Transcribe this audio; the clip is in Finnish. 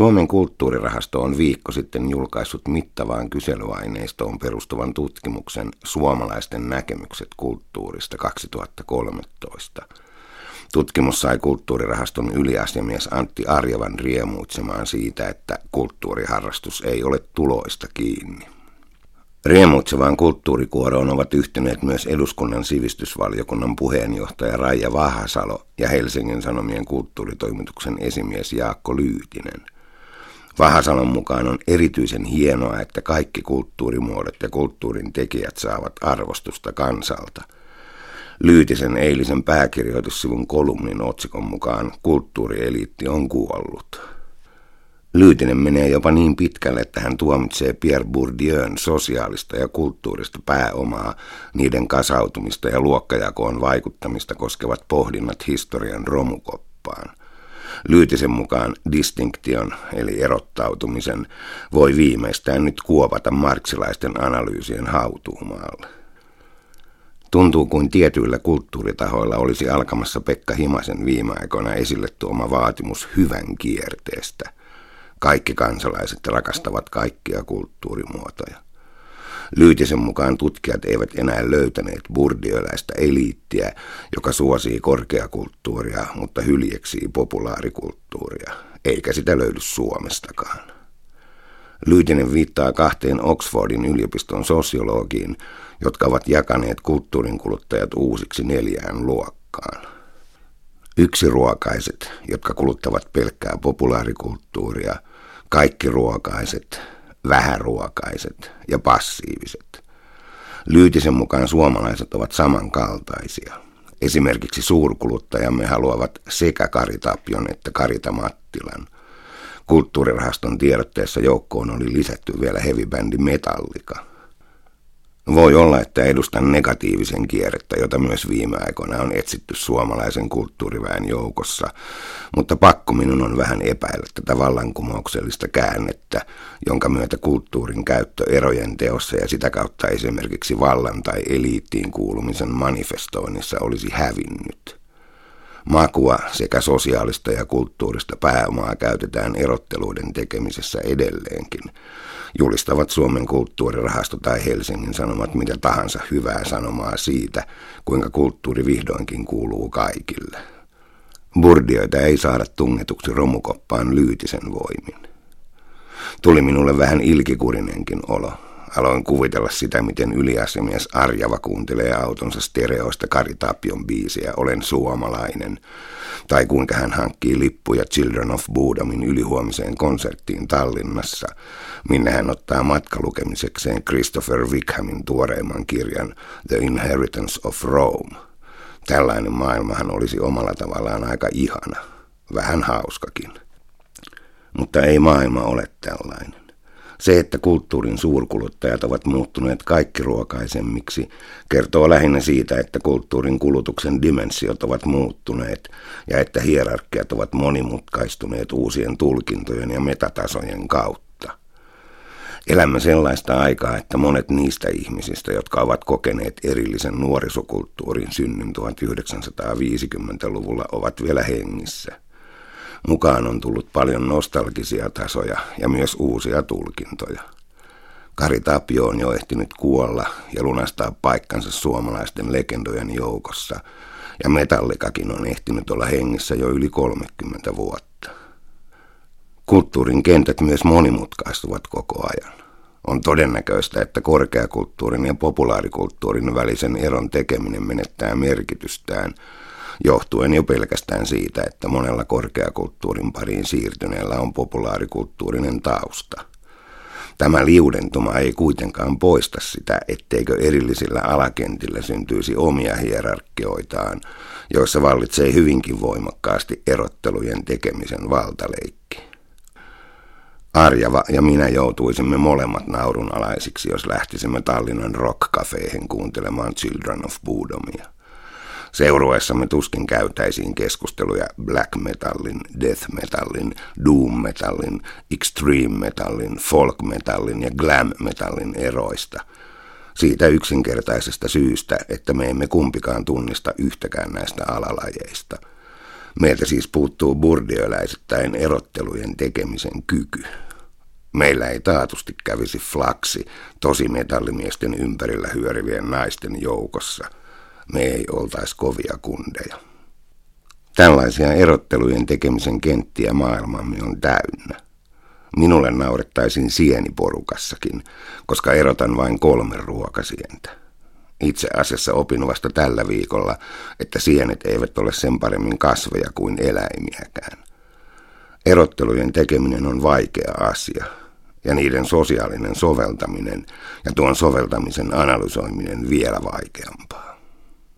Suomen kulttuurirahasto on viikko sitten julkaissut mittavaan kyselyaineistoon perustuvan tutkimuksen Suomalaisten näkemykset kulttuurista 2013. Tutkimus sai kulttuurirahaston yliasiamies Antti Arjavan riemuitsemaan siitä, että kulttuuriharrastus ei ole tuloista kiinni. Riemuitsevaan kulttuurikuoroon ovat yhtyneet myös eduskunnan sivistysvaliokunnan puheenjohtaja Raija Vahasalo ja Helsingin Sanomien kulttuuritoimituksen esimies Jaakko Lyytinen. Vahasalon mukaan on erityisen hienoa, että kaikki kulttuurimuodot ja kulttuurin tekijät saavat arvostusta kansalta. Lyytisen eilisen pääkirjoitussivun kolumnin otsikon mukaan kulttuurieliitti on kuollut. Lyytinen menee jopa niin pitkälle, että hän tuomitsee Pierre Bourdieun sosiaalista ja kulttuurista pääomaa, niiden kasautumista ja luokkajakoon vaikuttamista koskevat pohdinnat historian romukoppaan. Lyytisen mukaan distinktion, eli erottautumisen, voi viimeistään nyt kuopata marksilaisten analyysien hautuumaalle. Tuntuu kuin tietyillä kulttuuritahoilla olisi alkamassa Pekka Himasen viime aikoina esille tuoma vaatimus hyvän kierteestä – kaikki kansalaiset rakastavat kaikkia kulttuurimuotoja. Lyytisen mukaan tutkijat eivät enää löytäneet burdiöläistä eliittiä, joka suosii korkeakulttuuria, mutta hyljeksii populaarikulttuuria, eikä sitä löydy Suomestakaan. Lyytinen viittaa kahteen Oxfordin yliopiston sosiologiin, jotka ovat jakaneet kulttuurin kuluttajat uusiksi neljään luokkaan. Yksi ruokaiset, jotka kuluttavat pelkkää populaarikulttuuria – kaikki ruokaiset, vähäruokaiset ja passiiviset. Lyytisen mukaan suomalaiset ovat samankaltaisia. Esimerkiksi suurkuluttajamme haluavat sekä Karitapion että Karita Mattilan. Kulttuurirahaston tiedotteessa joukkoon oli lisätty vielä hevibändi Metallika – voi olla, että edustan negatiivisen kierrettä, jota myös viime aikoina on etsitty suomalaisen kulttuuriväen joukossa, mutta pakko minun on vähän epäillä tätä vallankumouksellista käännettä, jonka myötä kulttuurin käyttö erojen teossa ja sitä kautta esimerkiksi vallan tai eliittiin kuulumisen manifestoinnissa olisi hävinnyt. Makua sekä sosiaalista ja kulttuurista pääomaa käytetään erotteluiden tekemisessä edelleenkin – julistavat Suomen kulttuurirahasto tai Helsingin Sanomat mitä tahansa hyvää sanomaa siitä, kuinka kulttuuri vihdoinkin kuuluu kaikille. Burdioita ei saada tunnetuksi romukoppaan lyytisen voimin. Tuli minulle vähän ilkikurinenkin olo. Aloin kuvitella sitä, miten yliasiamies Arjava kuuntelee autonsa stereoista Kari Tapion biisiä Olen suomalainen, tai kuinka hän hankkii lippuja Children of Budamin ylihuomiseen konserttiin Tallinnassa, minne hän ottaa matkalukemisekseen Christopher Wickhamin tuoreimman kirjan The Inheritance of Rome. Tällainen maailmahan olisi omalla tavallaan aika ihana, vähän hauskakin. Mutta ei maailma ole tällainen. Se, että kulttuurin suurkuluttajat ovat muuttuneet kaikki ruokaisemmiksi, kertoo lähinnä siitä, että kulttuurin kulutuksen dimensiot ovat muuttuneet ja että hierarkiat ovat monimutkaistuneet uusien tulkintojen ja metatasojen kautta. Elämme sellaista aikaa, että monet niistä ihmisistä, jotka ovat kokeneet erillisen nuorisokulttuurin synnyn 1950-luvulla, ovat vielä hengissä – Mukaan on tullut paljon nostalgisia tasoja ja myös uusia tulkintoja. Kari Tapio on jo ehtinyt kuolla ja lunastaa paikkansa suomalaisten legendojen joukossa, ja Metallikakin on ehtinyt olla hengissä jo yli 30 vuotta. Kulttuurin kentät myös monimutkaistuvat koko ajan. On todennäköistä, että korkeakulttuurin ja populaarikulttuurin välisen eron tekeminen menettää merkitystään – johtuen jo pelkästään siitä, että monella korkeakulttuurin pariin siirtyneellä on populaarikulttuurinen tausta. Tämä liudentuma ei kuitenkaan poista sitä, etteikö erillisillä alakentillä syntyisi omia hierarkioitaan, joissa vallitsee hyvinkin voimakkaasti erottelujen tekemisen valtaleikki. Arjava ja minä joutuisimme molemmat naurunalaisiksi, jos lähtisimme Tallinnan rock kuuntelemaan Children of Budomia. Seurueessamme tuskin käytäisiin keskusteluja black metallin, death metallin, doom metallin, extreme metallin, folk metallin ja glam metallin eroista. Siitä yksinkertaisesta syystä, että me emme kumpikaan tunnista yhtäkään näistä alalajeista. Meiltä siis puuttuu burdioläisittäin erottelujen tekemisen kyky. Meillä ei taatusti kävisi flaksi tosi metallimiesten ympärillä hyörivien naisten joukossa. Me ei oltaisi kovia kundeja. Tällaisia erottelujen tekemisen kenttiä maailmamme on täynnä. Minulle naurettaisiin sieniporukassakin, koska erotan vain kolme ruokasientä. Itse asiassa opin vasta tällä viikolla, että sienet eivät ole sen paremmin kasveja kuin eläimiäkään. Erottelujen tekeminen on vaikea asia, ja niiden sosiaalinen soveltaminen ja tuon soveltamisen analysoiminen vielä vaikeampaa.